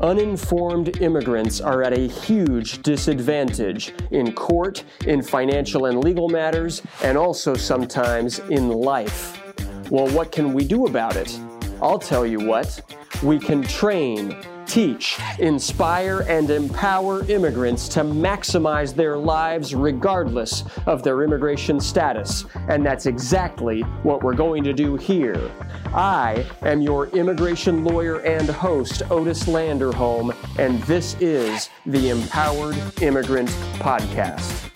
uninformed immigrants are at a huge disadvantage in court, in financial and legal matters, and also sometimes in life. Well, what can we do about it? I'll tell you what. We can train, teach, inspire, and empower immigrants to maximize their lives regardless of their immigration status. And that's exactly what we're going to do here. I am your immigration lawyer and host, Otis Landerholm, and this is the Empowered Immigrant Podcast.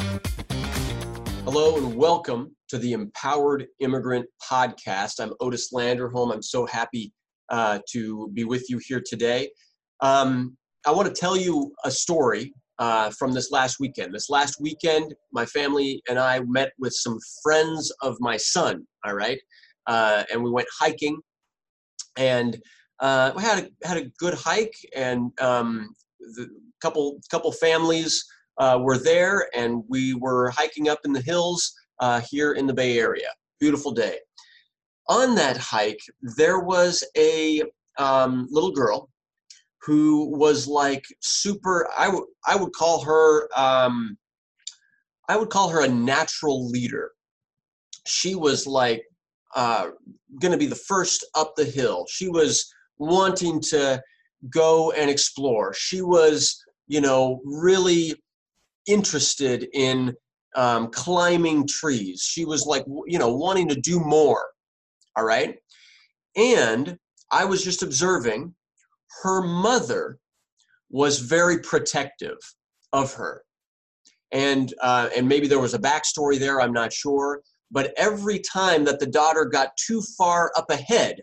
Hello and welcome to the Empowered Immigrant Podcast. I'm Otis Landerholm. I'm so happy uh, to be with you here today. Um, I want to tell you a story uh, from this last weekend. This last weekend, my family and I met with some friends of my son. All right, uh, and we went hiking, and uh, we had a, had a good hike, and um, couple couple families uh, were there, and we were hiking up in the hills uh, here in the Bay Area. Beautiful day. On that hike, there was a um, little girl who was like super I would I would call her um, I would call her a natural leader. She was like uh, going to be the first up the hill. She was wanting to go and explore. She was, you know, really interested in um, climbing trees. She was like, you know, wanting to do more. All right. And I was just observing her mother was very protective of her. And, uh, and maybe there was a backstory there, I'm not sure. But every time that the daughter got too far up ahead,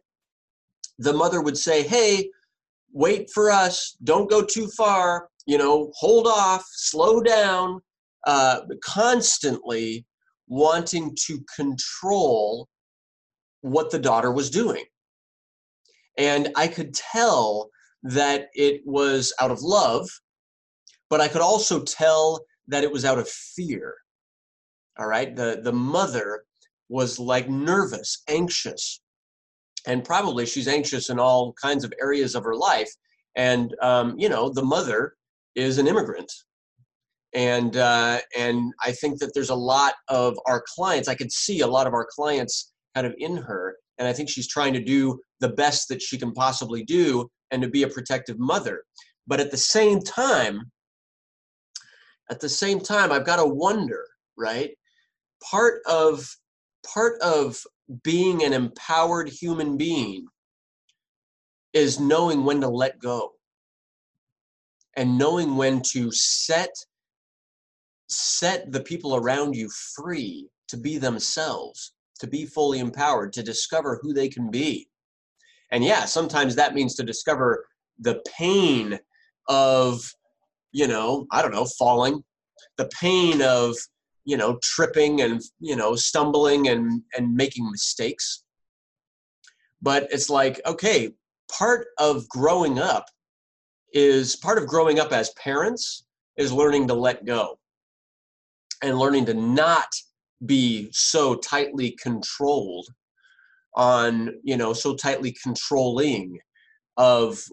the mother would say, Hey, wait for us, don't go too far, you know, hold off, slow down, uh, constantly wanting to control what the daughter was doing. And I could tell that it was out of love, but I could also tell that it was out of fear. All right. The, the mother was like nervous, anxious, and probably she's anxious in all kinds of areas of her life. And, um, you know, the mother is an immigrant. And, uh, and I think that there's a lot of our clients, I could see a lot of our clients kind of in her. And I think she's trying to do the best that she can possibly do and to be a protective mother. But at the same time, at the same time, I've got to wonder, right? Part of part of being an empowered human being is knowing when to let go and knowing when to set set the people around you free to be themselves to be fully empowered to discover who they can be and yeah sometimes that means to discover the pain of you know i don't know falling the pain of you know tripping and you know stumbling and and making mistakes. But it's like okay part of growing up is part of growing up as parents is learning to let go and learning to not be so tightly controlled on you know so tightly controlling of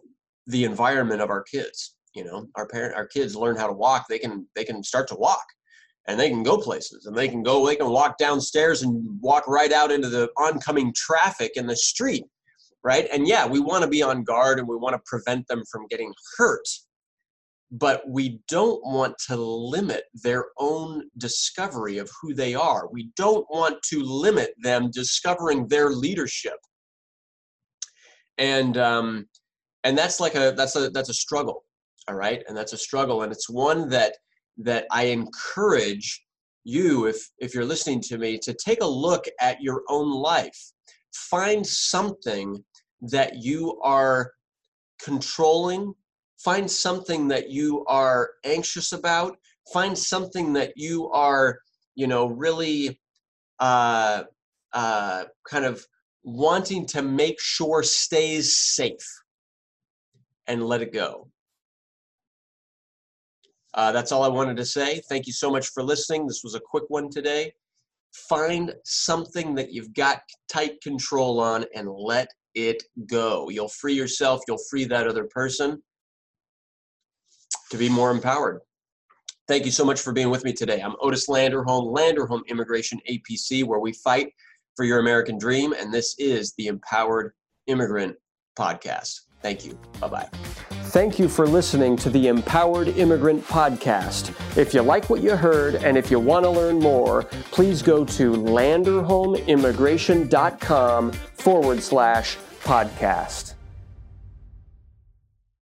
the environment of our kids you know? Our parent our kids learn how to walk they can they can start to walk and they can go places and they can go they can walk downstairs and walk right out into the oncoming traffic in the street right? And yeah we want to be on guard and we want to prevent them from getting hurt but we don't want to limit their own discovery of who they are. We don't want to limit them discovering their leadership. And um, and that's like a that's a that's a struggle, all right. And that's a struggle, and it's one that that I encourage you, if if you're listening to me, to take a look at your own life. Find something that you are controlling find something that you are anxious about. Find something that you are you know really uh, uh, kind of wanting to make sure stays safe and let it go. Uh, that's all i wanted to say. Thank you so much for listening. This was a quick one today. Find something that you've got tight control on and let it go. You'll free yourself. You'll free that other person to be more empowered. Thank you so much for being with me today. I'm Otis Landerholm, Landerholm Immigration APC, where we fight for your American dream. And this is the Empowered Immigrant Podcast. Thank you. Bye bye. Thank you for listening to the Empowered Immigrant Podcast. If you like what you heard and if you want to learn more, please go to landerholmimmigration.com forward slash podcast.